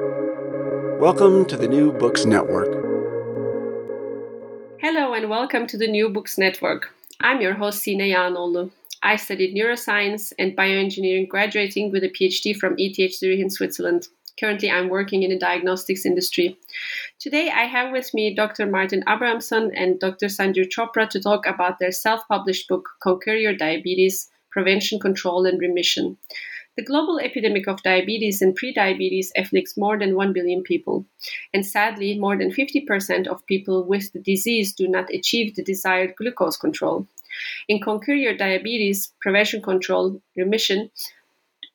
Welcome to the New Books Network. Hello and welcome to the New Books Network. I'm your host Sine Yaganoglu. I studied neuroscience and bioengineering, graduating with a PhD from ETH Zurich in Switzerland. Currently, I'm working in the diagnostics industry. Today, I have with me Dr. Martin Abrahamson and Dr. Sanjiv Chopra to talk about their self published book, Conquer Your Diabetes Prevention, Control, and Remission. The global epidemic of diabetes and prediabetes afflicts more than 1 billion people. And sadly, more than 50% of people with the disease do not achieve the desired glucose control. In Conquer Your Diabetes Prevention Control Remission,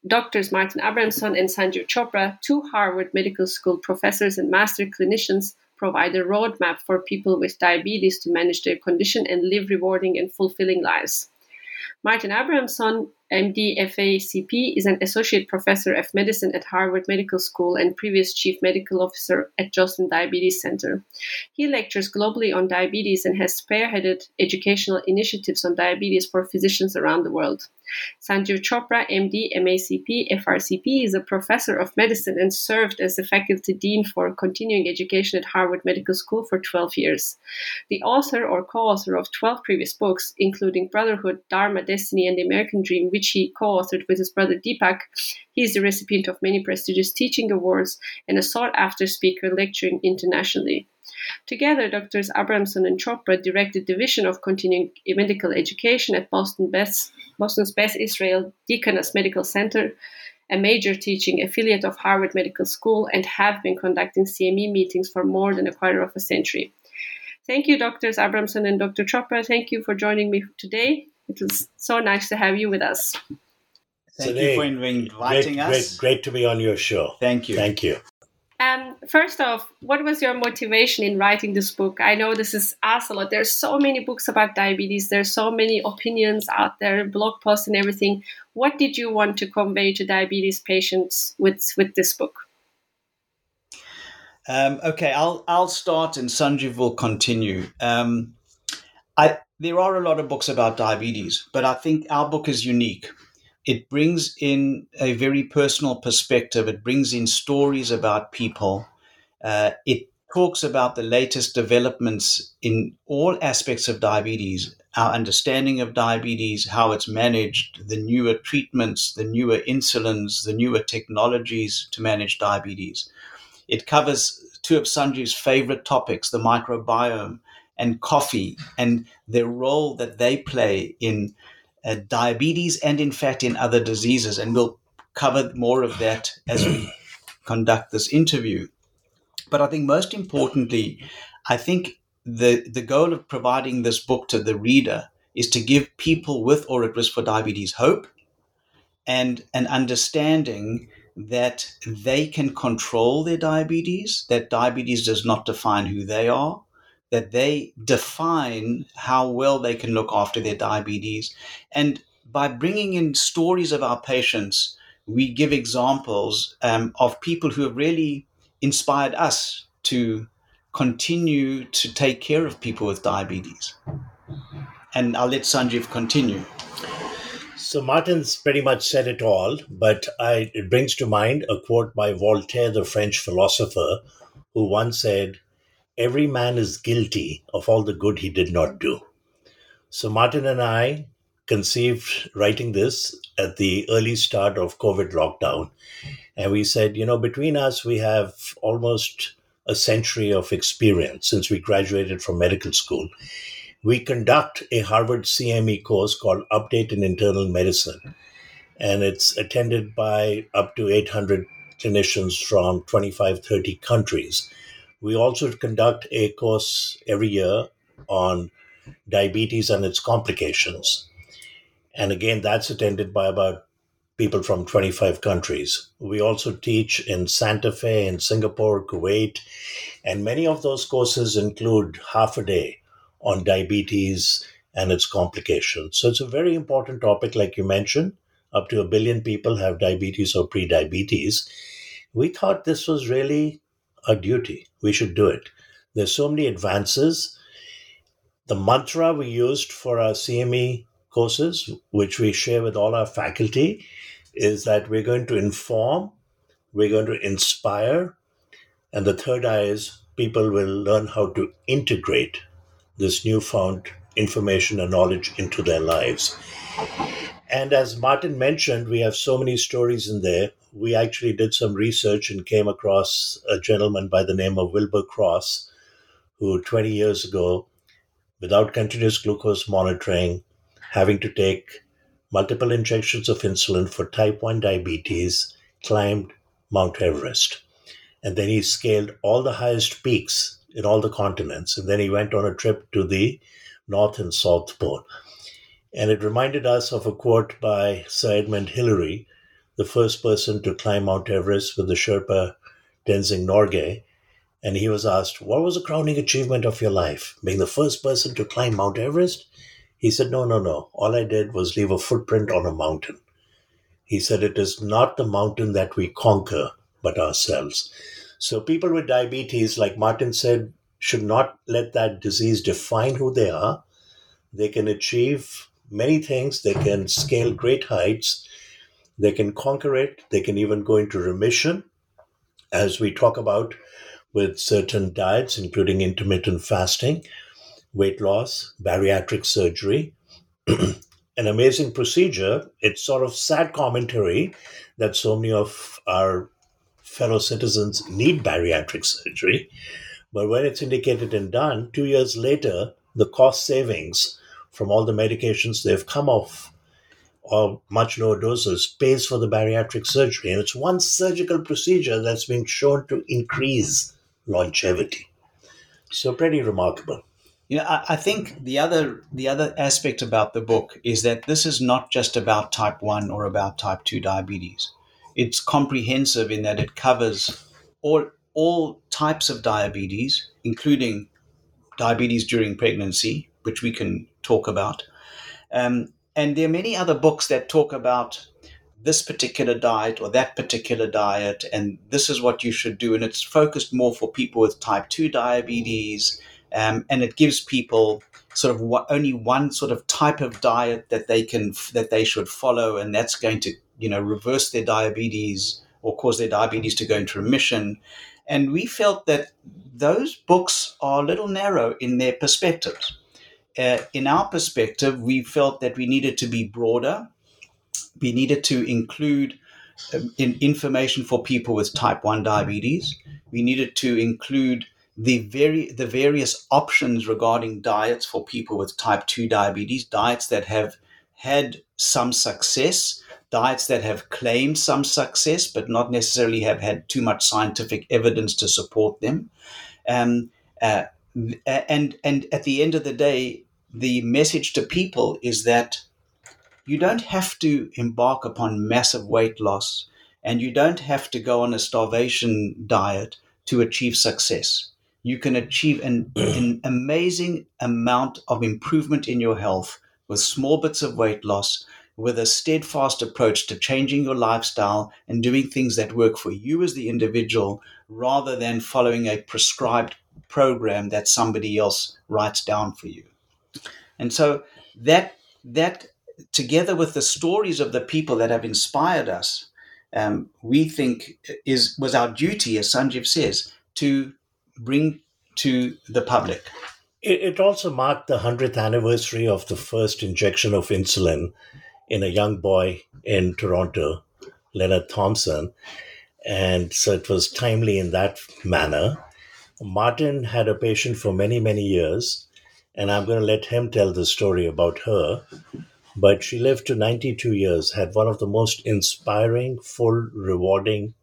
Doctors Martin Abrahamson and Sanjiv Chopra, two Harvard Medical School professors and master clinicians, provide a roadmap for people with diabetes to manage their condition and live rewarding and fulfilling lives. Martin Abrahamson MD FACP is an associate professor of medicine at Harvard Medical School and previous chief medical officer at Joslin Diabetes Center. He lectures globally on diabetes and has spearheaded educational initiatives on diabetes for physicians around the world. Sanjiv Chopra, MD, MACP, FRCP, is a professor of medicine and served as the faculty dean for continuing education at Harvard Medical School for 12 years. The author or co author of 12 previous books, including Brotherhood, Dharma, Destiny, and the American Dream, which he co authored with his brother Deepak, he is the recipient of many prestigious teaching awards and a sought after speaker lecturing internationally. Together, Drs. Abrahamson and Chopra direct the Division of Continuing Medical Education at Boston Boston's Beth Israel Deaconess Medical Center, a major teaching affiliate of Harvard Medical School, and have been conducting CME meetings for more than a quarter of a century. Thank you, Drs. Abrahamson and Dr. Chopra. Thank you for joining me today. It was so nice to have you with us. Thank today, you for inviting great, us. Great, great to be on your show. Thank you. Thank you. Um, first off, what was your motivation in writing this book? I know this is asked a lot. There's so many books about diabetes. There's so many opinions out there, blog posts and everything. What did you want to convey to diabetes patients with with this book? Um, okay, I'll I'll start and Sanjiv will continue. Um, I there are a lot of books about diabetes, but I think our book is unique it brings in a very personal perspective. It brings in stories about people. Uh, it talks about the latest developments in all aspects of diabetes, our understanding of diabetes, how it's managed, the newer treatments, the newer insulins, the newer technologies to manage diabetes. It covers two of Sanjiv's favorite topics, the microbiome and coffee, and the role that they play in uh, diabetes and, in fact, in other diseases. And we'll cover more of that as we conduct this interview. But I think most importantly, I think the, the goal of providing this book to the reader is to give people with or at risk for diabetes hope and an understanding that they can control their diabetes, that diabetes does not define who they are, that they define how well they can look after their diabetes. And by bringing in stories of our patients, we give examples um, of people who have really inspired us to continue to take care of people with diabetes. And I'll let Sanjiv continue. So Martin's pretty much said it all, but I, it brings to mind a quote by Voltaire, the French philosopher, who once said, every man is guilty of all the good he did not do. So Martin and I conceived writing this at the early start of COVID lockdown. And we said, you know, between us, we have almost a century of experience since we graduated from medical school. We conduct a Harvard CME course called Update in Internal Medicine. And it's attended by up to 800 clinicians from 25, 30 countries. We also conduct a course every year on diabetes and its complications. And again, that's attended by about people from 25 countries. We also teach in Santa Fe, in Singapore, Kuwait, and many of those courses include half a day on diabetes and its complications. So it's a very important topic, like you mentioned. Up to a billion people have diabetes or prediabetes. We thought this was really a duty. We should do it. There's so many advances. The mantra we used for our CME courses, which we share with all our faculty, is that we're going to inform, we're going to inspire, and the third I is people will learn how to integrate this newfound information and knowledge into their lives. And as Martin mentioned, we have so many stories in there. We actually did some research and came across a gentleman by the name of Wilbur Cross, who 20 years ago, without continuous glucose monitoring, having to take multiple injections of insulin for type 1 diabetes, climbed Mount Everest. And then he scaled all the highest peaks in all the continents. And then he went on a trip to the North and South Pole. And it reminded us of a quote by Sir Edmund Hillary, the first person to climb Mount Everest with the Sherpa Tenzing Norgay. And he was asked, What was the crowning achievement of your life? Being the first person to climb Mount Everest? He said, No, no, no. All I did was leave a footprint on a mountain. He said, It is not the mountain that we conquer, but ourselves. So people with diabetes, like Martin said, should not let that disease define who they are. They can achieve many things, they can scale great heights, they can conquer it, they can even go into remission, as we talk about with certain diets, including intermittent fasting, weight loss, bariatric surgery. An amazing procedure. It's sort of sad commentary that so many of our fellow citizens need bariatric surgery. But when it's indicated and done, two years later, the cost savings from all the medications they've come off or much lower doses pays for the bariatric surgery. And it's one surgical procedure that's been shown to increase longevity. So pretty remarkable. You know, I, I think the other the other aspect about the book is that this is not just about type one or about type two diabetes. It's comprehensive in that it covers all all types of diabetes, including diabetes during pregnancy, which we can talk about. Um, and there are many other books that talk about this particular diet or that particular diet, and this is what you should do. And it's focused more for people with type 2 diabetes, um, and it gives people sort of what, only one sort of type of diet that they can that they should follow, and that's going to you know reverse their diabetes or cause their diabetes to go into remission. And we felt that those books are a little narrow in their perspectives. Uh, in our perspective, we felt that we needed to be broader. We needed to include um, in information for people with type 1 diabetes. We needed to include the very the various options regarding diets for people with type 2 diabetes, diets that have had some success, diets that have claimed some success but not necessarily have had too much scientific evidence to support them. Um, uh, and and at the end of the day, the message to people is that you don't have to embark upon massive weight loss, and you don't have to go on a starvation diet to achieve success. You can achieve an, an amazing amount of improvement in your health with small bits of weight loss with a steadfast approach to changing your lifestyle and doing things that work for you as the individual rather than following a prescribed program that somebody else writes down for you. And so that that together with the stories of the people that have inspired us, um, we think is was our duty, as Sanjiv says, to bring to the public. It, it also marked the 100th anniversary of the first injection of insulin in a young boy in Toronto, Leonard Thompson. And so it was timely in that manner. Martin had a patient for many, many years, and I'm going to let him tell the story about her. But she lived to 92 years, had one of the most inspiring, full, rewarding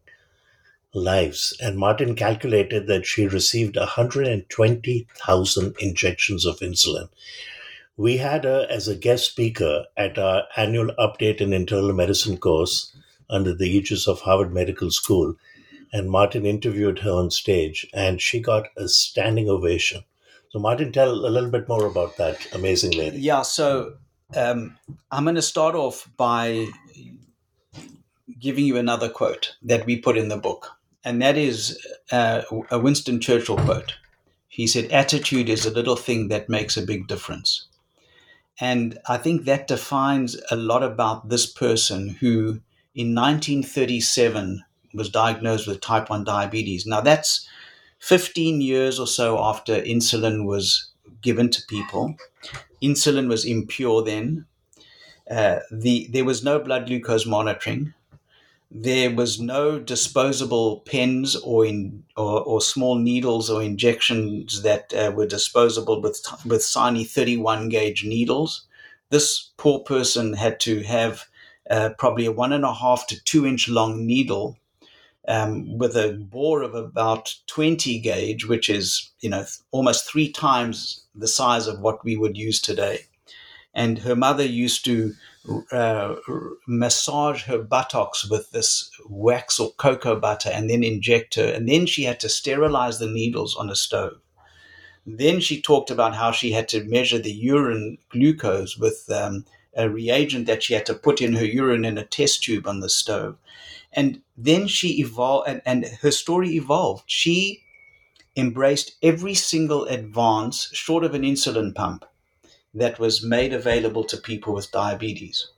lives. And Martin calculated that she received 120,000 injections of insulin. We had her as a guest speaker at our annual update in internal medicine course under the aegis of Harvard Medical School. And Martin interviewed her on stage, and she got a standing ovation. So, Martin, tell a little bit more about that amazing lady. Yeah, so um, I'm going to start off by giving you another quote that we put in the book, and that is uh, a Winston Churchill quote. He said, Attitude is a little thing that makes a big difference. And I think that defines a lot about this person who, in 1937, was diagnosed with type 1 diabetes. Now, that's 15 years or so after insulin was given to people. Insulin was impure then. Uh, the, there was no blood glucose monitoring. There was no disposable pens or, in, or, or small needles or injections that uh, were disposable with, with tiny 31 gauge needles. This poor person had to have uh, probably a one and a half to two inch long needle um, with a bore of about 20 gauge, which is you know almost three times the size of what we would use today. And her mother used to uh, massage her buttocks with this wax or cocoa butter and then inject her. And then she had to sterilize the needles on a stove. Then she talked about how she had to measure the urine glucose with um, a reagent that she had to put in her urine in a test tube on the stove. And then she evolved, and, and her story evolved. She embraced every single advance short of an insulin pump that was made available to people with diabetes.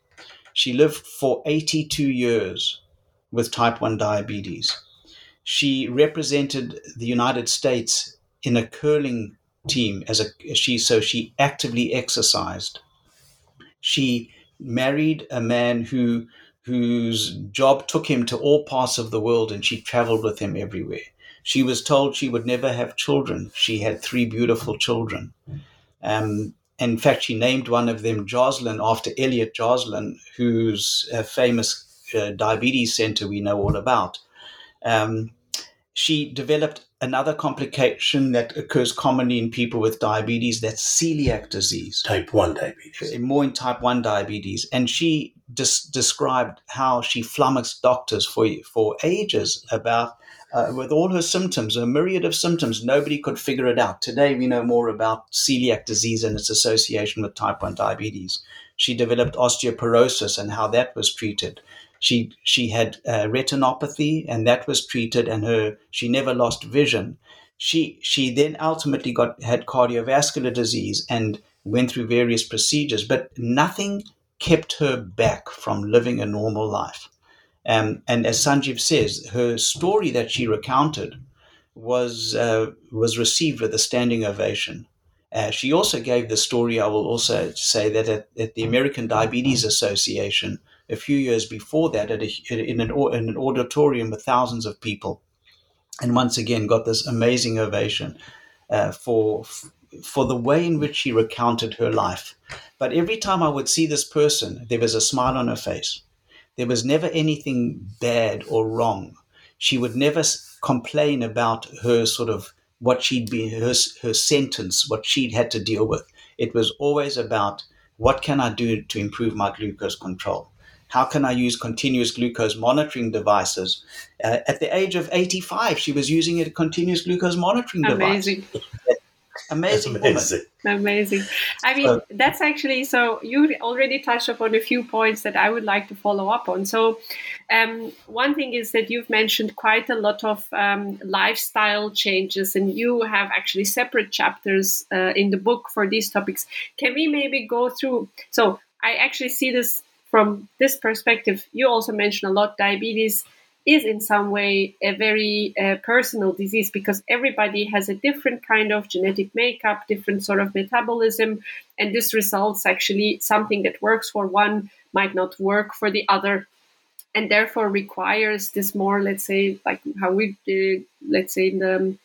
She lived for 82 years with type 1 diabetes. She represented the United States in a curling team as a she so she actively exercised. She married a man who whose job took him to all parts of the world and she traveled with him everywhere. She was told she would never have children. She had three beautiful children. Um, in fact, she named one of them Joslin after Elliott Joslin, whose uh, famous uh, diabetes center we know all about. Um, she developed another complication that occurs commonly in people with diabetes that's celiac disease. Type 1 diabetes. More in type 1 diabetes. And she des- described how she flummoxed doctors for, for ages about uh, with all her symptoms, a myriad of symptoms, nobody could figure it out. Today, we know more about celiac disease and its association with type 1 diabetes. She developed osteoporosis and how that was treated. She she had uh, retinopathy and that was treated, and her she never lost vision. She she then ultimately got had cardiovascular disease and went through various procedures, but nothing kept her back from living a normal life. Um, and as Sanjiv says, her story that she recounted was uh, was received with a standing ovation. Uh, she also gave the story. I will also say that at, at, the American Diabetes Association, a few years before that, at a, in, an, in an auditorium with thousands of people, and once again got this amazing ovation uh, for for the way in which she recounted her life. But every time I would see this person, there was a smile on her face. There was never anything bad or wrong. She would never complain about her sort of what she'd been, her, her sentence, what she'd had to deal with. It was always about what can I do to improve my glucose control? How can I use continuous glucose monitoring devices? Uh, at the age of 85, she was using a continuous glucose monitoring Amazing. device. Amazing, amazing. woman. Amazing. I mean, so, that's actually so. You already touched upon a few points that I would like to follow up on. So, um, one thing is that you've mentioned quite a lot of um, lifestyle changes, and you have actually separate chapters uh, in the book for these topics. Can we maybe go through? So, I actually see this from this perspective. You also mentioned a lot diabetes is in some way a very uh, personal disease because everybody has a different kind of genetic makeup, different sort of metabolism, and this results actually something that works for one might not work for the other, and therefore requires this more, let's say, like how we do, let's say in the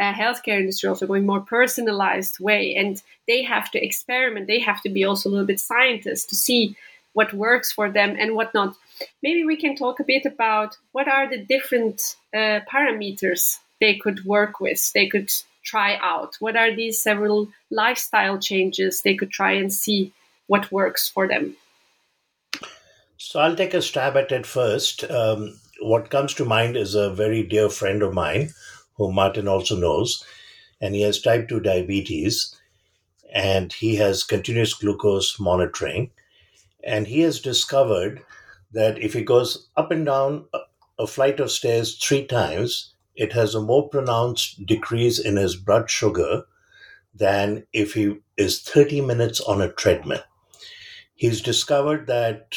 uh, healthcare industry also going more personalized way, and they have to experiment. They have to be also a little bit scientists to see what works for them and what not maybe we can talk a bit about what are the different uh, parameters they could work with, they could try out. What are these several lifestyle changes they could try and see what works for them? So I'll take a stab at it first. Um, what comes to mind is a very dear friend of mine, whom Martin also knows, and he has type 2 diabetes and he has continuous glucose monitoring. And he has discovered that if he goes up and down a flight of stairs three times, it has a more pronounced decrease in his blood sugar than if he is 30 minutes on a treadmill. He's discovered that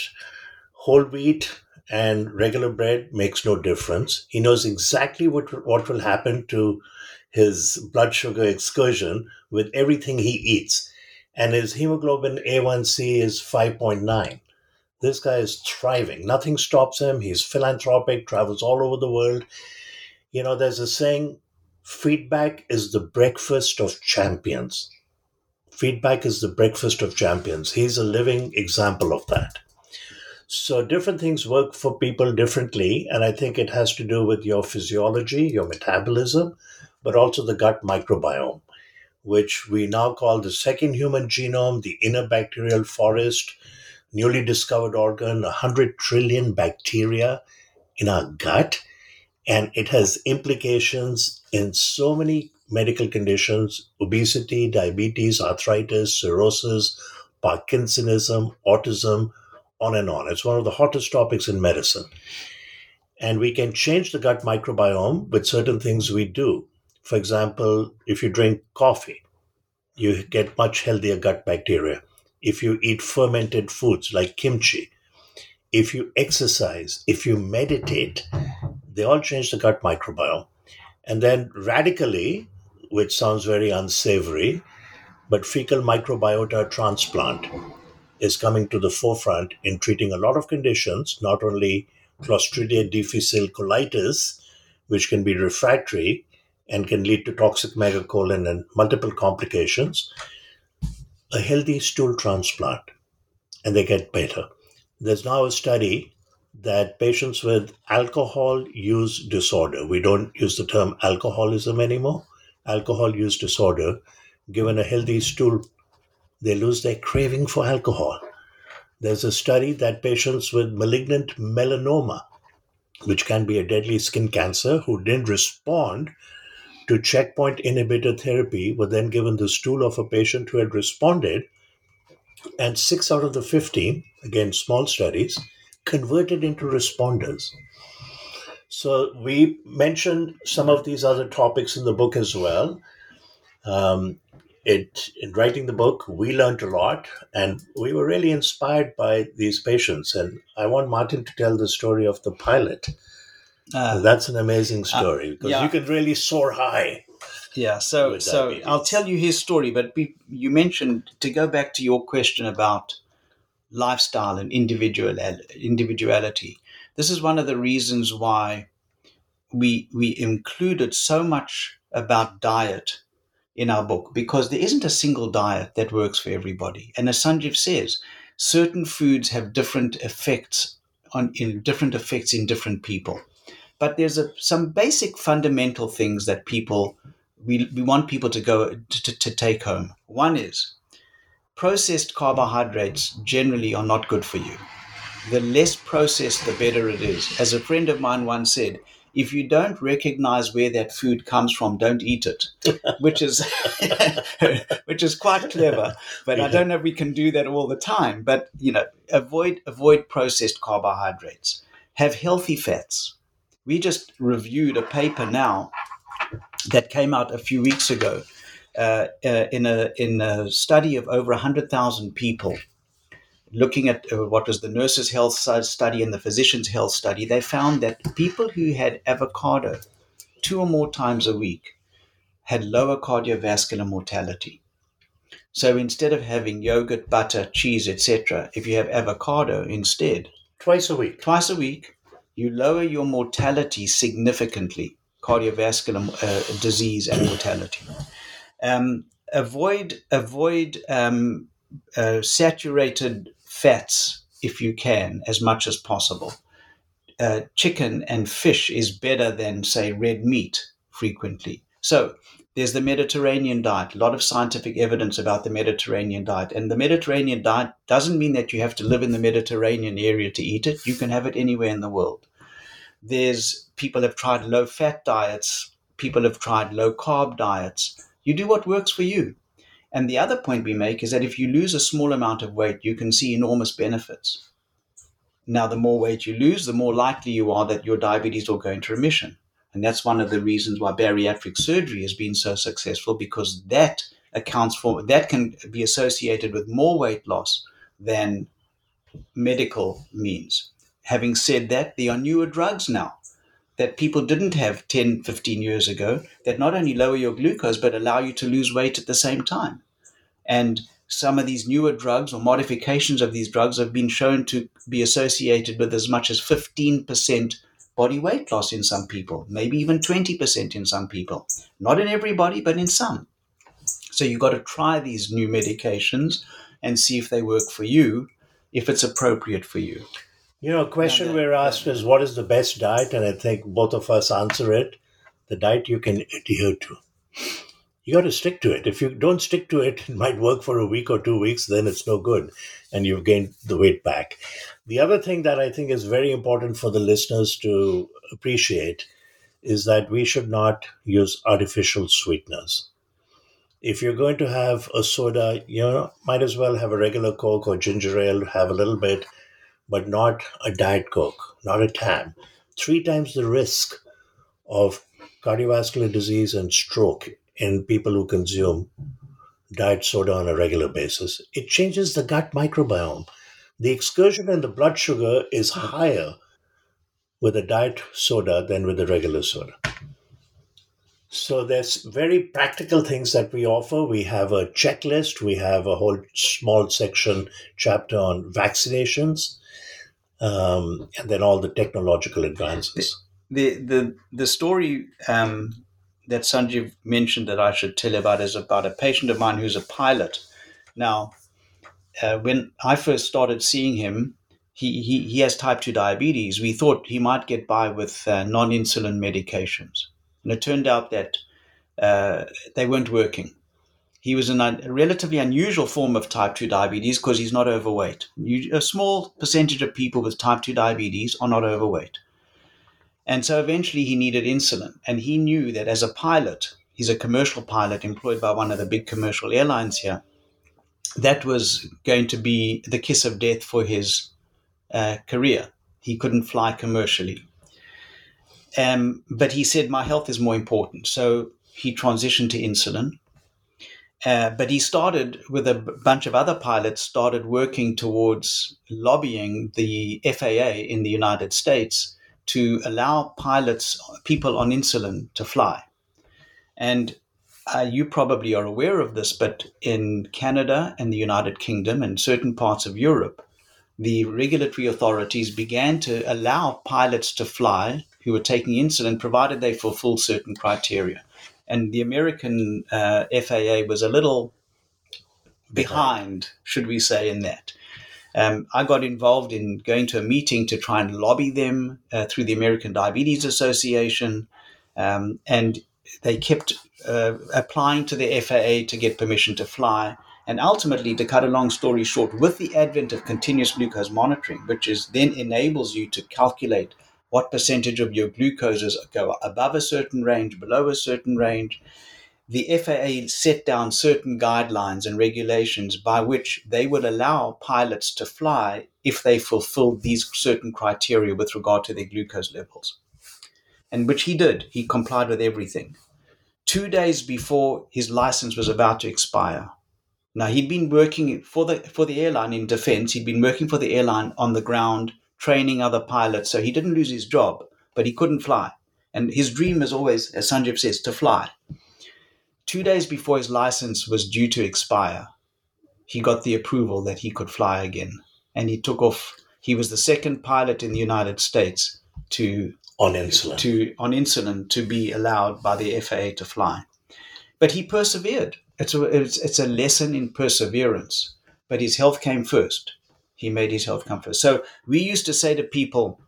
whole wheat and regular bread makes no difference. He knows exactly what, what will happen to his blood sugar excursion with everything he eats. And his hemoglobin A1C is 5.9. This guy is thriving. Nothing stops him. He's philanthropic, travels all over the world. You know, there's a saying feedback is the breakfast of champions. Feedback is the breakfast of champions. He's a living example of that. So, different things work for people differently. And I think it has to do with your physiology, your metabolism, but also the gut microbiome, which we now call the second human genome, the inner bacterial forest, newly discovered organ, 100 trillion bacteria in our gut. And it has implications in so many medical conditions obesity, diabetes, arthritis, cirrhosis, Parkinsonism, autism, on and on. It's one of the hottest topics in medicine. And we can change the gut microbiome with certain things we do. For example, if you drink coffee, you get much healthier gut bacteria. If you eat fermented foods like kimchi, if you exercise, if you meditate, they all change the gut microbiome. And then radically, which sounds very unsavory, but fecal microbiota transplant is coming to the forefront in treating a lot of conditions, not only Clostridia difficile colitis, which can be refractory and can lead to toxic megacolon and multiple complications, a healthy stool transplant, and they get better. There's now a study that patients with alcohol use disorder, we don't use the term alcoholism anymore, alcohol use disorder, given a healthy stool they lose their craving for alcohol. There's a study that patients with malignant melanoma, which can be a deadly skin cancer, who didn't respond to checkpoint inhibitor therapy were then given the stool of a patient who had responded, and six out of the 15, again, small studies, converted into responders. So we mentioned some of these other topics in the book as well. Um, it in writing the book we learned a lot and we were really inspired by these patients and i want martin to tell the story of the pilot uh, that's an amazing uh, story uh, because yeah. you can really soar high yeah so so i'll tell you his story but be, you mentioned to go back to your question about lifestyle and individual individuality this is one of the reasons why we we included so much about diet in our book because there isn't a single diet that works for everybody. And as Sanjiv says, certain foods have different effects on in different effects in different people. But there's a, some basic fundamental things that people we, we want people to go to, to take home. One is processed carbohydrates generally are not good for you. The less processed, the better it is. As a friend of mine once said, if you don't recognize where that food comes from, don't eat it, which is which is quite clever. But I don't know if we can do that all the time. But you know, avoid avoid processed carbohydrates. Have healthy fats. We just reviewed a paper now that came out a few weeks ago uh, uh, in a in a study of over hundred thousand people looking at uh, what was the nurses' health study and the physicians' health study, they found that people who had avocado two or more times a week had lower cardiovascular mortality. So instead of having yogurt, butter, cheese, etc., if you have avocado instead, twice a week, twice a week, you lower your mortality significantly, cardiovascular uh, disease and mortality. Um, avoid avoid um, uh, saturated fats if you can as much as possible. Uh, chicken and fish is better than, say, red meat frequently. So there's the Mediterranean diet, a lot of scientific evidence about the Mediterranean diet. And the Mediterranean diet doesn't mean that you have to live in the Mediterranean area to eat it. You can have it anywhere in the world. There's people have tried low fat diets, people have tried low carb diets. You do what works for you. And the other point we make is that if you lose a small amount of weight, you can see enormous benefits. Now, the more weight you lose, the more likely you are that your diabetes will go into remission. And that's one of the reasons why bariatric surgery has been so successful because that accounts for that can be associated with more weight loss than medical means. having said that, there are newer drugs now that people didn't have 10, 15 years ago that not only lower your glucose, but allow you to lose weight at the same time. And some of these newer drugs or modifications of these drugs have been shown to be associated with as much as 15% body weight loss in some people, maybe even 20% in some people. Not in everybody, but in some. So you've got to try these new medications and see if they work for you, if it's appropriate for you. You know, a question we're asked is what is the best diet? And I think both of us answer it the diet you can adhere to. You got to stick to it. If you don't stick to it, it might work for a week or two weeks, then it's no good and you've gained the weight back. The other thing that I think is very important for the listeners to appreciate is that we should not use artificial sweeteners. If you're going to have a soda, you know, might as well have a regular Coke or ginger ale, have a little bit, but not a Diet Coke, not a Tab. Three times the risk of cardiovascular disease and stroke in people who consume diet soda on a regular basis. It changes the gut microbiome. The excursion in the blood sugar is higher with a diet soda than with a regular soda. So there's very practical things that we offer. We have a checklist. We have a whole small section chapter on vaccinations, um, and then all the technological advances. The the the story um, that Sanjiv mentioned that I should tell about is about a patient of mine who's a pilot. Now, uh, when I first started seeing him, he, he, he has type 2 diabetes. We thought he might get by with uh, non insulin medications. And it turned out that uh, they weren't working. He was in a relatively unusual form of type 2 diabetes because he's not overweight. A small percentage of people with type 2 diabetes are not overweight. And so eventually he needed insulin. And he knew that as a pilot, he's a commercial pilot employed by one of the big commercial airlines here, that was going to be the kiss of death for his uh, career. He couldn't fly commercially. Um, but he said, My health is more important. So he transitioned to insulin. Uh, but he started with a bunch of other pilots, started working towards lobbying the FAA in the United States to allow pilots, people on insulin, to fly. And uh, you probably are aware of this, but in Canada and the United Kingdom and certain parts of Europe, the regulatory authorities began to allow pilots to fly who were taking insulin, provided they fulfill certain criteria. And the American uh, FAA was a little behind, should we say, in that. Um, I got involved in going to a meeting to try and lobby them uh, through the American Diabetes Association, um, and they kept uh, applying to the FAA to get permission to fly. And ultimately, to cut a long story short, with the advent of continuous glucose monitoring, which is then enables you to calculate what percentage of your glucoses go above a certain range, below a certain range, the FAA set down certain guidelines and regulations by which they would allow pilots to fly if they fulfilled these certain criteria with regard to their glucose levels. And which he did. He complied with everything. Two days before his license was about to expire. Now he'd been working for the for the airline in defense. He'd been working for the airline on the ground, training other pilots, so he didn't lose his job, but he couldn't fly. And his dream is always, as Sanjiv says, to fly two days before his license was due to expire, he got the approval that he could fly again. And he took off. He was the second pilot in the United States to on insulin to on insulin to be allowed by the FAA to fly. But he persevered. It's a, it's, it's a lesson in perseverance. But his health came first. He made his health come first. So we used to say to people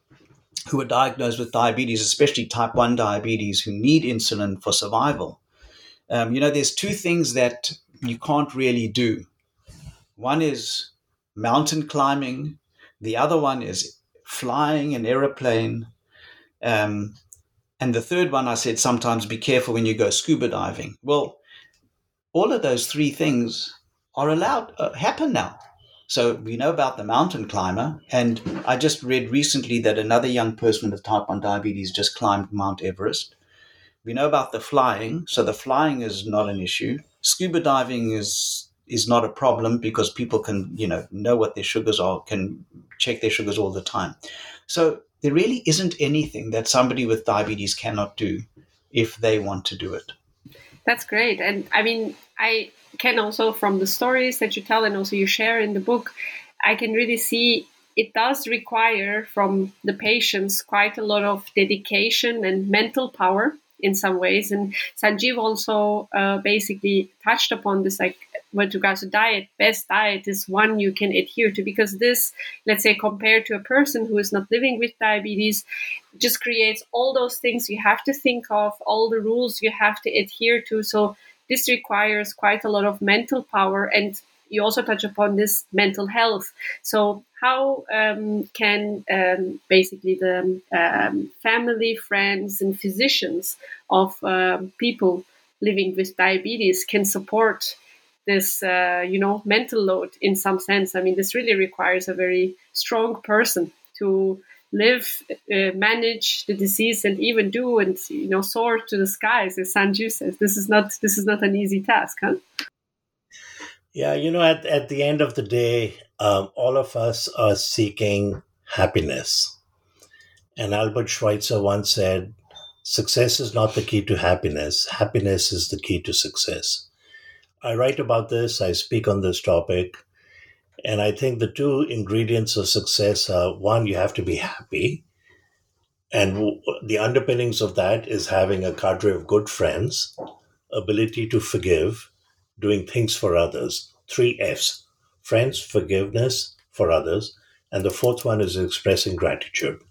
who are diagnosed with diabetes, especially type 1 diabetes, who need insulin for survival, um, you know, there's two things that you can't really do. One is mountain climbing, the other one is flying an aeroplane. Um, and the third one, I said, sometimes be careful when you go scuba diving. Well, all of those three things are allowed, uh, happen now. So we know about the mountain climber, and I just read recently that another young person with type 1 diabetes just climbed Mount Everest. We know about the flying, so the flying is not an issue. Scuba diving is is not a problem because people can, you know, know what their sugars are, can check their sugars all the time. So there really isn't anything that somebody with diabetes cannot do if they want to do it. That's great. And I mean, I can also, from the stories that you tell and also you share in the book, I can really see it does require from the patients quite a lot of dedication and mental power in some ways. And Sanjiv also uh, basically touched upon this, like with regards to diet, best diet is one you can adhere to because this, let's say, compared to a person who is not living with diabetes, just creates all those things you have to think of, all the rules you have to adhere to. So this requires quite a lot of mental power and you also touch upon this mental health. So, how um, can um, basically the um, family, friends, and physicians of um, people living with diabetes can support this, uh, you know, mental load in some sense? I mean, this really requires a very strong person to live, uh, manage the disease, and even do and you know soar to the skies, as Sanju says. This is not this is not an easy task, huh? Yeah, you know, at, at the end of the day, um, all of us are seeking happiness. And Albert Schweitzer once said, Success is not the key to happiness, happiness is the key to success. I write about this, I speak on this topic, and I think the two ingredients of success are one, you have to be happy. And the underpinnings of that is having a cadre of good friends, ability to forgive, doing things for others. Three F's friends, forgiveness for others. And the fourth one is expressing gratitude.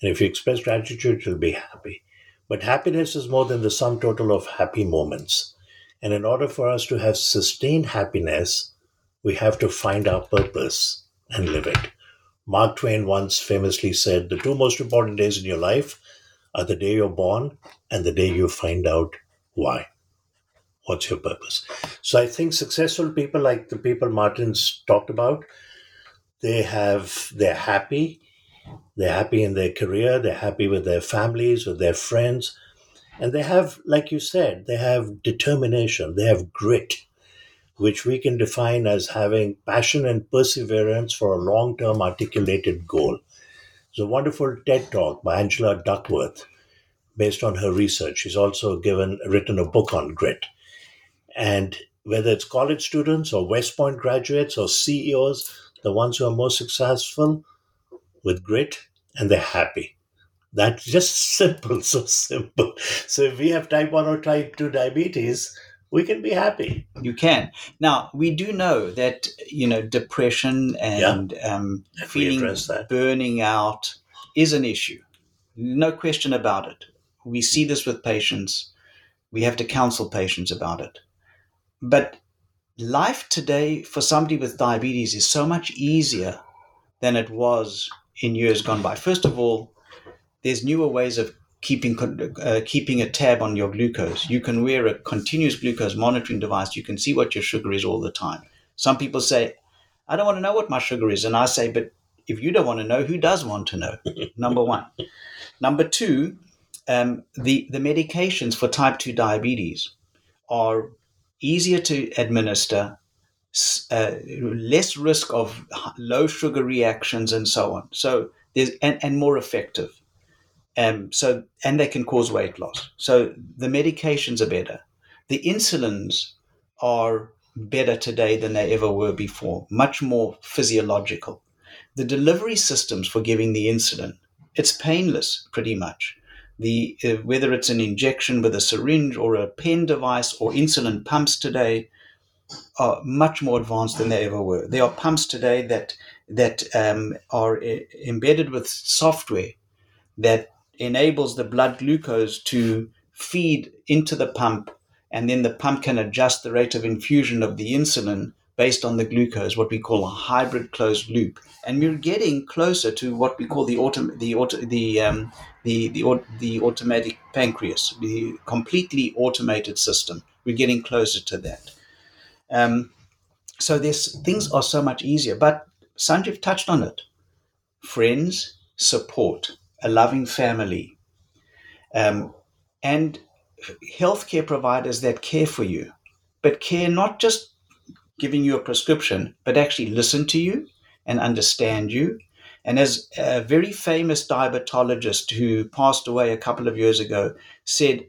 And if you express gratitude, you'll be happy. But happiness is more than the sum total of happy moments. And in order for us to have sustained happiness, we have to find our purpose and live it. Mark Twain once famously said, The two most important days in your life are the day you're born and the day you find out why what's your purpose? So i think successful people like the people martin's talked about they have they're happy. They're happy in their career. They're happy with their families with their friends. And they have like you said they have determination. They have grit which we can define as having passion and perseverance for a long-term articulated goal. It's a wonderful ted talk by angela duckworth based on her research. She's also given written a book on grit and whether it's college students or West Point graduates or CEOs, the ones who are most successful with grit and they're happy. That's just simple, so simple. So if we have type 1 or type 2 diabetes, we can be happy. You can. Now, we do know that, you know, depression and yeah. um, feeling burning out is an issue. No question about it. We see this with patients. We have to counsel patients about it. But life today for somebody with diabetes is so much easier than it was in years gone by. First of all, there's newer ways of keeping uh, keeping a tab on your glucose. You can wear a continuous glucose monitoring device. You can see what your sugar is all the time. Some people say, "I don't want to know what my sugar is," and I say, "But if you don't want to know, who does want to know?" Number one. Number two, um, the the medications for type two diabetes are easier to administer, uh, less risk of low sugar reactions, and so on. So there's and, and more effective. Um, so and they can cause weight loss. So the medications are better. The insulins are better today than they ever were before. Much more physiological. The delivery systems for giving the insulin, it's painless pretty much the uh, whether it's an injection with a syringe or a pen device or insulin pumps today are much more advanced than they ever were. There are pumps today that that um, are uh, embedded with software that enables the blood glucose to feed into the pump, and then the pump can adjust the rate of infusion of the insulin based on the glucose, what we call a hybrid closed loop. And we're getting closer to what we call the autom- the auto- the um, the the, the automatic pancreas, the completely automated system. We're getting closer to that. Um, so this things are so much easier. But Sanjiv touched on it: friends, support, a loving family, um, and healthcare providers that care for you, but care not just giving you a prescription, but actually listen to you and understand you. And as a very famous diabetologist who passed away a couple of years ago said,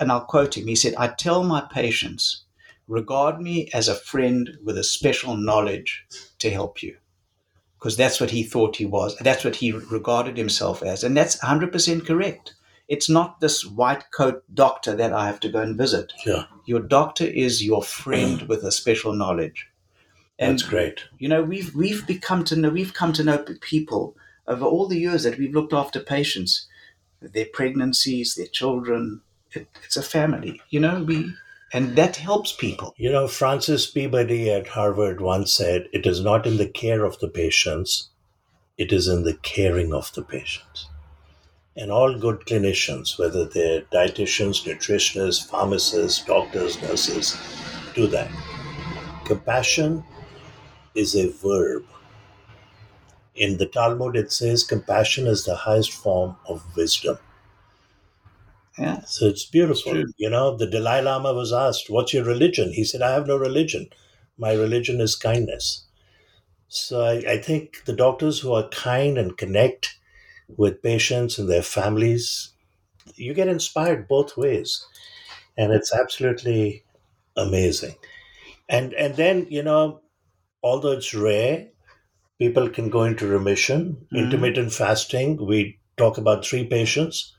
and I'll quote him, he said, I tell my patients, regard me as a friend with a special knowledge to help you. Because that's what he thought he was. That's what he regarded himself as. And that's 100% correct. It's not this white coat doctor that I have to go and visit. Yeah. Your doctor is your friend with a special knowledge. And That's great. you know, we've we've become to know we've come to know people over all the years that we've looked after patients, their pregnancies, their children. It, it's a family, you know. We and that helps people. You know, Francis Peabody at Harvard once said, It is not in the care of the patients, it is in the caring of the patients. And all good clinicians, whether they're dietitians, nutritionists, pharmacists, doctors, nurses, do that. Compassion is a verb. In the Talmud, it says compassion is the highest form of wisdom. Yeah, So it's beautiful. True. You know, the Dalai Lama was asked, What's your religion? He said, I have no religion. My religion is kindness. So I, I think the doctors who are kind and connect with patients and their families, you get inspired both ways. And it's absolutely amazing. And and then, you know, although it's rare, people can go into remission. Mhm. Intermittent fasting, we talk about three patients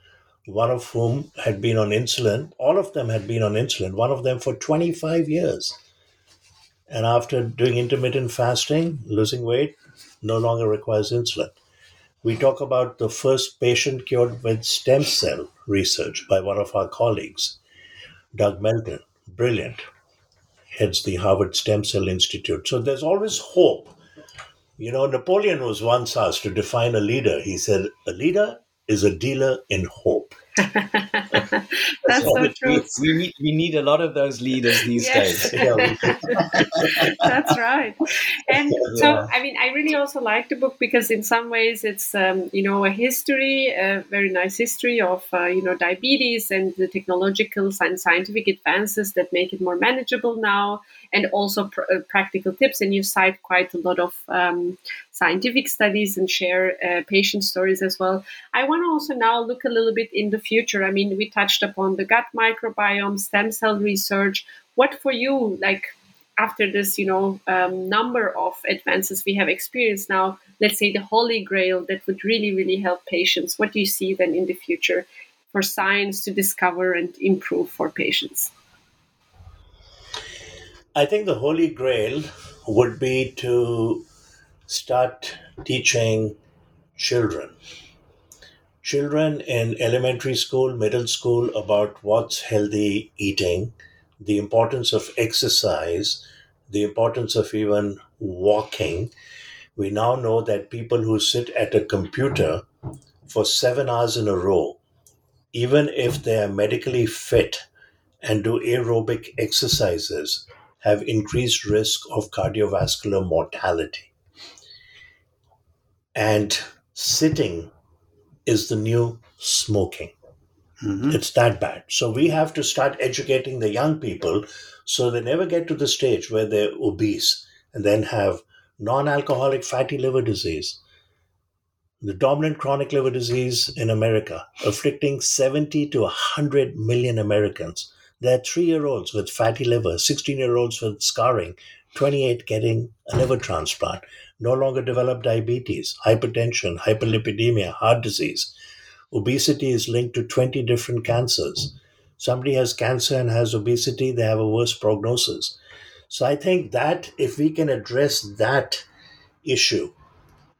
one of whom had been on insulin. All of them had been on insulin, one of them for 25 years. And after doing intermittent fasting, losing weight, no longer requires insulin. We talk about the first patient cured with stem cell research by one of our colleagues, Doug Melton. Brilliant. Heads the Harvard Stem Cell Institute. So there's always hope. You know, Napoleon was once asked to define a leader. He said, A leader is a dealer in hope. That's so we, true. we need we need a lot of those leaders these Yes. days. That's right. And so, I mean, I really also like the book because, in some ways, it's um, you know a history, a very nice history of uh, you know diabetes and the technological and scientific advances that make it more manageable now, and also pr- uh, practical tips. And you cite quite a lot of um, scientific studies and share uh, patient stories as well. I want to also now look a little bit in the future. I mean, we touched upon the gut microbiome, stem cell research. What for you, like after this, you know, um, number of advances we have experienced now, let's say the holy grail that would really, really help patients. What do you see then in the future for science to discover and improve for patients? I think the holy grail would be to start teaching children. Children in elementary school, middle school about what's healthy eating, the importance of exercise, the importance of even walking. We now know that people who sit at a computer for seven hours in a row, even if they are medically fit and do aerobic exercises, have increased risk of cardiovascular mortality. And sitting is the new smoking. Mhm. It's that bad. So we have to start educating the young people so they never get to the stage where they're obese and then have non alcoholic fatty liver disease. The dominant chronic liver disease in America, afflicting 70 to 100 million Americans. There are three year olds with fatty liver, 16 year olds with scarring, 28 getting a liver transplant, no longer develop diabetes, hypertension, hyperlipidemia, heart disease. Obesity is linked to 20 different cancers. Somebody has cancer and has obesity, they have a worse prognosis. So I think that if we can address that issue,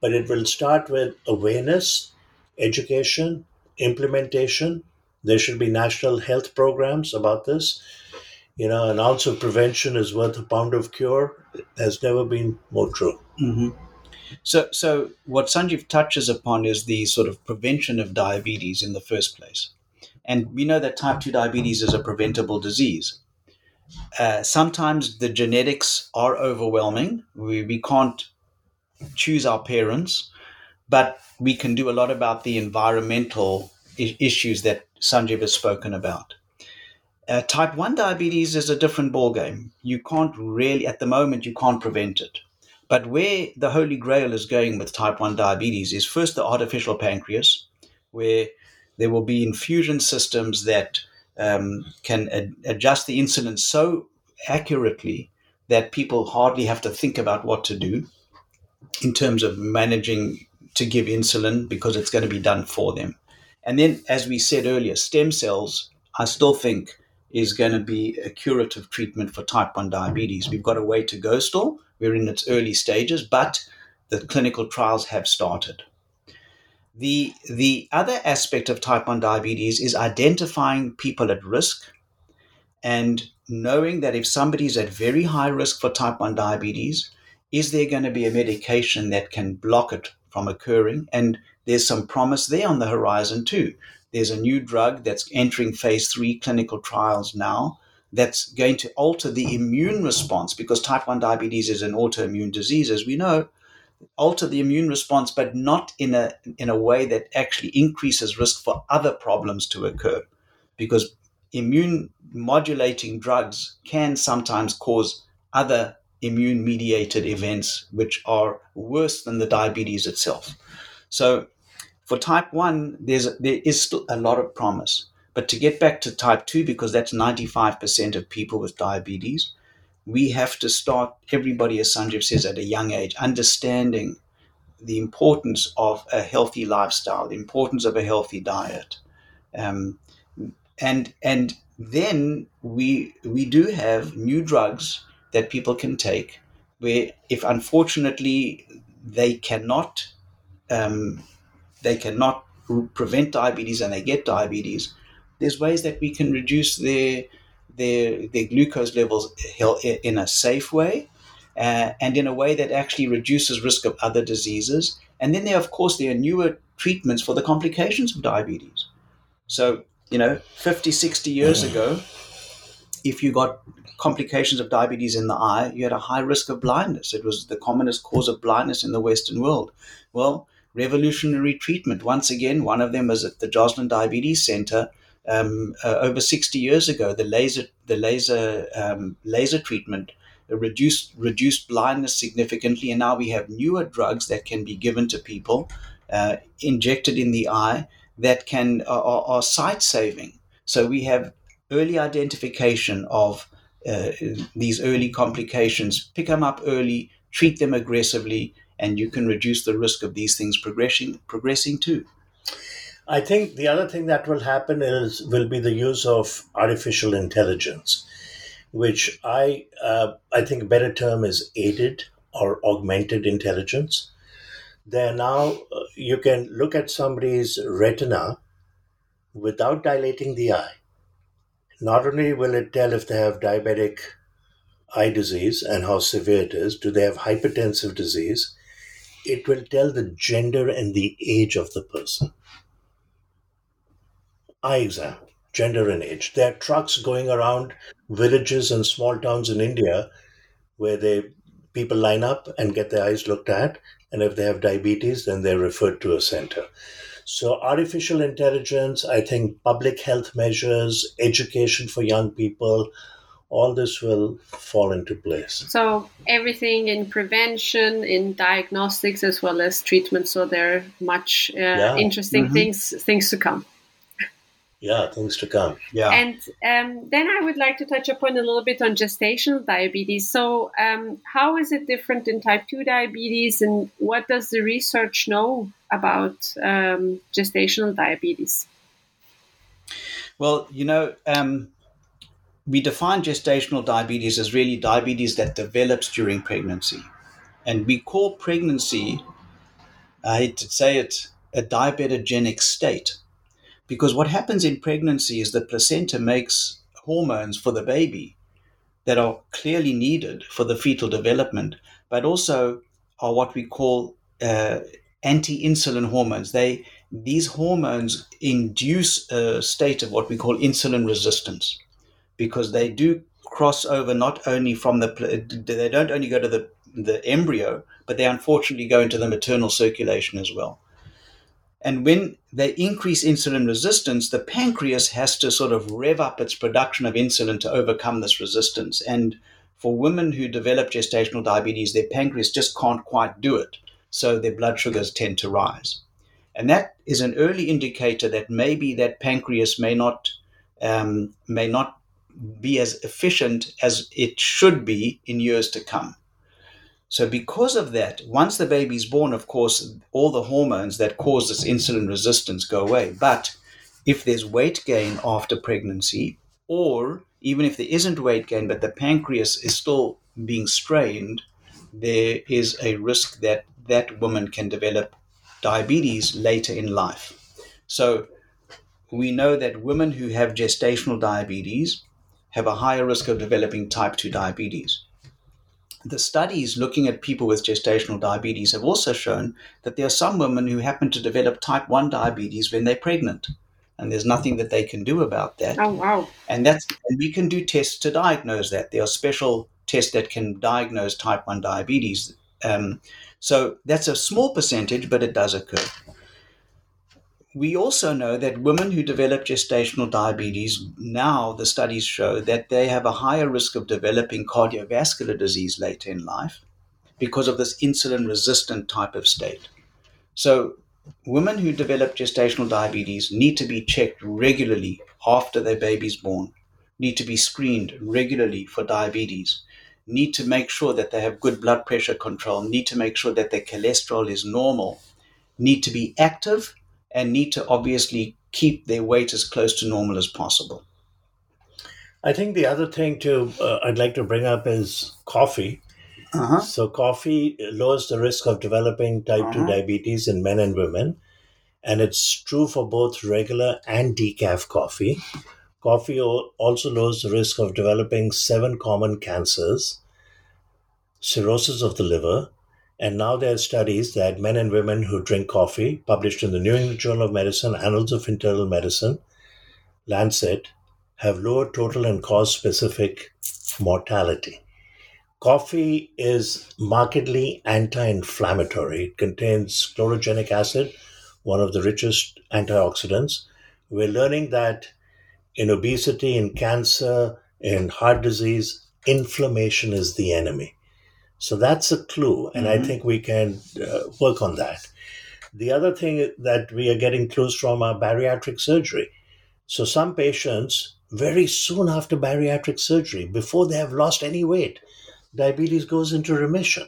but it will start with awareness, education, implementation. There should be national health programs about this. You know, an ounce of prevention is worth a pound of cure has never been more true. hmm So, so what Sanjiv touches upon is the sort of prevention of diabetes in the first place, and we know that type two diabetes is a preventable disease. Uh, sometimes the genetics are overwhelming. We we can't choose our parents, but we can do a lot about the environmental I- issues that Sanjiv has spoken about. Uh, type 1 diabetes is a different ballgame. You can't really, at the moment, you can't prevent it. But where the holy grail is going with type 1 diabetes is first the artificial pancreas, where there will be infusion systems that um, can ad- adjust the insulin so accurately that people hardly have to think about what to do in terms of managing to give insulin because it's going to be done for them. And then, as we said earlier, stem cells, I still think, is going to be a curative treatment for type 1 diabetes. We've got a way to go still. We're in its early stages, but the clinical trials have started. The, the other aspect of type 1 diabetes is identifying people at risk and knowing that if somebody's at very high risk for type 1 diabetes, is there going to be a medication that can block it from occurring? And there's some promise there on the horizon too. There's a new drug that's entering phase three clinical trials now that's going to alter the immune response because type 1 diabetes is an autoimmune disease, as we know, alter the immune response, but not in a, in a way that actually increases risk for other problems to occur. Because immune modulating drugs can sometimes cause other immune mediated events which are worse than the diabetes itself. So for type 1 there's there is still a lot of promise. But to get back to type 2 because that's 95% of people with diabetes, we have to start everybody as Sanjiv says at a young age understanding the importance of a healthy lifestyle, the importance of a healthy diet. Um, and and then we we do have new drugs that people can take where if unfortunately they cannot um, they cannot prevent diabetes and they get diabetes there's ways that we can reduce their their their glucose levels in a safe way uh, and in a way that actually reduces risk of other diseases and then there of course there are newer treatments for the complications of diabetes so you know 50 60 years ago if you got complications of diabetes in the eye, you had a high risk of blindness. It was the commonest cause of blindness in the Western world. Well, revolutionary treatment. Once again, one of them was at the Joslin Diabetes Center um, uh, over 60 years ago. The laser, the laser, um, laser treatment reduced reduced blindness significantly, and now we have newer drugs that can be given to people, uh, injected in the eye that can are, are sight saving. So we have early identification of uh, these early complications, pick them up early, treat them aggressively, and you can reduce the risk of these things progressing progressing too. I think the other thing that will happen is will be the use of artificial intelligence, which I uh, I think a better term is aided or augmented intelligence. There now uh, you can look at somebody's retina without dilating the eye not only will it tell if they have diabetic eye disease and how severe it is, do they have hypertensive disease, it will tell the gender and the age of the person. Eye exam, gender and age. There are trucks going around villages and small towns in India where they people line up and get their eyes looked at, and if they have diabetes, then they're referred to a center. So, artificial intelligence, I think public health measures, education for young people, all this will fall into place. So, everything in prevention, in diagnostics, as well as treatment. So, there are much uh, yeah. interesting mm-hmm. things things to come yeah, things to come. Yeah. And um, then I would like to touch upon a little bit on gestational diabetes. So, um, how is it different in type 2 diabetes, and what does the research know about um, gestational diabetes? Well, you know, um, we define gestational diabetes as really diabetes that develops during pregnancy. And we call pregnancy, I hate to say it, a diabetogenic state because what happens in pregnancy is the placenta makes hormones for the baby that are clearly needed for the fetal development, but also are what we call uh, anti-insulin hormones. They these hormones induce a state of what we call insulin resistance because they do cross over not only from the they don't only go to the the embryo, but they unfortunately go into the maternal circulation as well. And when they increase insulin resistance, the pancreas has to sort of rev up its production of insulin to overcome this resistance. And for women who develop gestational diabetes, their pancreas just can't quite do it. So their blood sugars tend to rise. And that is an early indicator that maybe that pancreas may not um, may not be as efficient as it should be in years to come. So, because of that, once the baby is born, of course, all the hormones that cause this insulin resistance go away. But if there's weight gain after pregnancy, or even if there isn't weight gain, but the pancreas is still being strained, there is a risk that that woman can develop diabetes later in life. So, we know that women who have gestational diabetes have a higher risk of developing type 2 diabetes. The studies looking at people with gestational diabetes have also shown that there are some women who happen to develop type 1 diabetes when they're pregnant. And there's nothing that they can do about that. Oh, wow. And that's and we can do tests to diagnose that. There are special tests that can diagnose type 1 diabetes. Um, so that's a small percentage, but it does occur we also know that women who develop gestational diabetes, now the studies show that they have a higher risk of developing cardiovascular disease later in life because of this insulin resistant type of state. So, women who develop gestational diabetes need to be checked regularly after their baby's born, need to be screened regularly for diabetes, need to make sure that they have good blood pressure control, need to make sure that their cholesterol is normal, need to be active and need to obviously keep their weight as close to normal as possible. I think the other thing to uh, I'd like to bring up is coffee. Uh-huh. So coffee lowers the risk of developing type uh-huh. 2 diabetes in men and women and it's true for both regular and decaf coffee. Coffee also lowers the risk of developing seven common cancers, cirrhosis of the liver, and now there are studies that men and women who drink coffee, published in the New England Journal of Medicine, Annals of Internal Medicine, Lancet, have lower total and cause specific mortality. Coffee is markedly anti inflammatory. It contains chlorogenic acid, one of the richest antioxidants. We're learning that in obesity, in cancer, in heart disease, inflammation is the enemy. So that's a clue, and mm-hmm. I think we can uh, work on that. The other thing that we are getting clues from are bariatric surgery. So some patients, very soon after bariatric surgery, before they have lost any weight, diabetes goes into remission.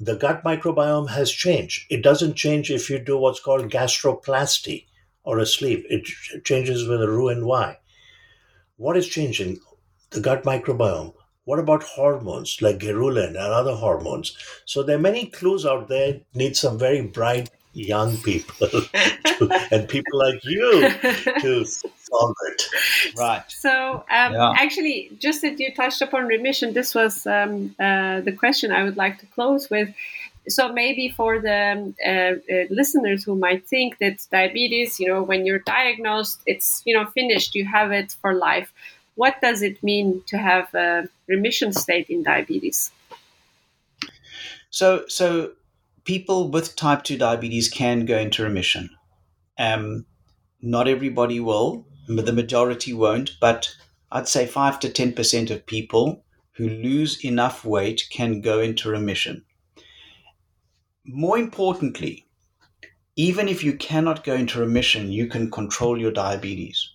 The gut microbiome has changed. It doesn't change if you do what's called gastroplasty or a sleeve. It changes with a Roux Y. What is changing? The gut microbiome what about hormones like ghrelin and other hormones? So there are many clues out there. Need some very bright young people to, and people like you to solve it. Right. So um, yeah. actually, just that you touched upon remission, this was um, uh, the question I would like to close with. So maybe for the uh, uh, listeners who might think that diabetes, you know, when you're diagnosed, it's you know finished. You have it for life what does it mean to have a remission state in diabetes? So, so people with type 2 diabetes can go into remission. Um, not everybody will, but the majority won't. But I'd say 5 to 10% of people who lose enough weight can go into remission. More importantly, even if you cannot go into remission, you can control your diabetes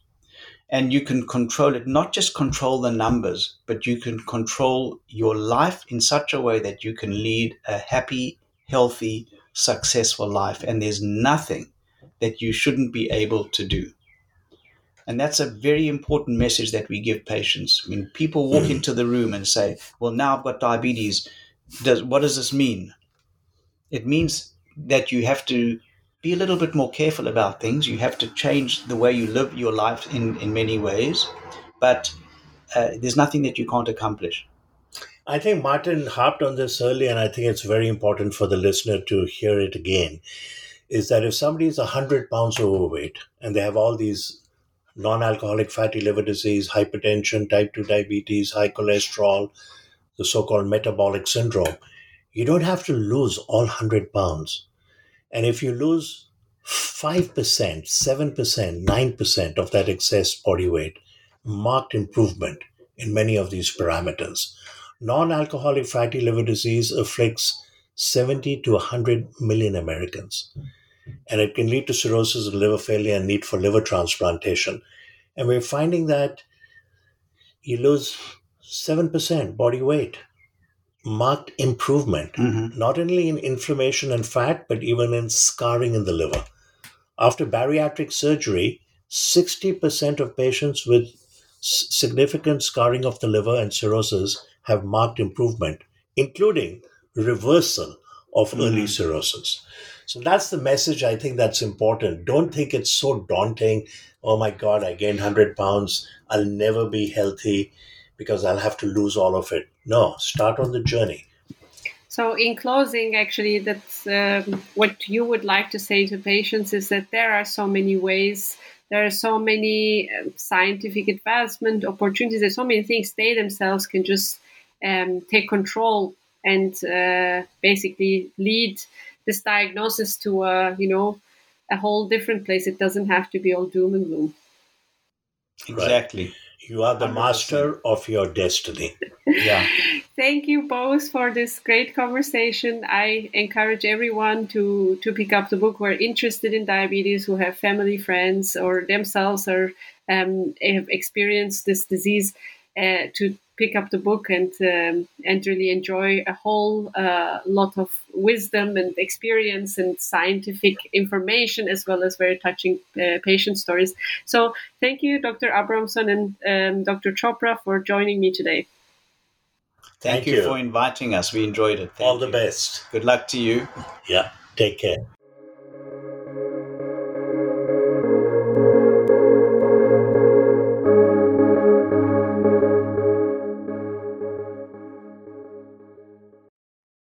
and you can control it not just control the numbers but you can control your life in such a way that you can lead a happy healthy successful life. And there's nothing that you shouldn't be able to do. And that's a very important message that we give patients. When people walk hmm. into the room and say well now i've got diabetes. Does what does this mean? It means that you have to be a little bit more careful about things. You have to change the way you live your life in, in many ways, but uh, there's nothing that you can't accomplish. I think Martin harped on this earlier, and I think it's very important for the listener to hear it again. Is that if somebody is 100 pounds overweight and they have all these non alcoholic fatty liver disease, hypertension, type 2 diabetes, high cholesterol, the so called metabolic syndrome, you don't have to lose all 100 pounds and if you lose 5%, 7%, 9% of that excess body weight marked improvement in many of these parameters. Non alcoholic fatty liver disease afflicts 70 to 100 million Americans. And it can lead to cirrhosis and liver failure and need for liver transplantation. And we're finding that you lose 7% body weight, marked improvement, Mhm. not only in inflammation and fat, but even in scarring in the liver. After bariatric surgery, 60% of patients with significant scarring of the liver and cirrhosis have marked improvement, including reversal of early cirrhosis. So that's the message I think that's important. Don't think it's so daunting. Oh my God, I gained 100 pounds. I'll never be healthy because I'll have to lose all of it. No, start on the journey. So, in closing, actually, that's um, what you would like to say to patients is that there are so many ways, there are so many um, scientific advancement opportunities, there's so many things they themselves can just um, take control and uh, basically lead this diagnosis to a you know a whole different place. It doesn't have to be all doom and gloom. Exactly. You are the 100%. master of your destiny. Yeah. Thank you both for this great conversation. I encourage everyone to to pick up the book who are interested in diabetes, who have family, friends, or themselves or um, have experienced this disease, uh, to pick up the book and um, and really enjoy a whole uh, lot of wisdom and experience and scientific information as well as very touching uh, patient stories. So thank you, Dr. Abrahamson and um, Dr. Chopra, for joining me today. Thank, Thank you, you. for inviting us. We enjoyed it. Thank All the you. best. Good luck to you. Yeah. Take care.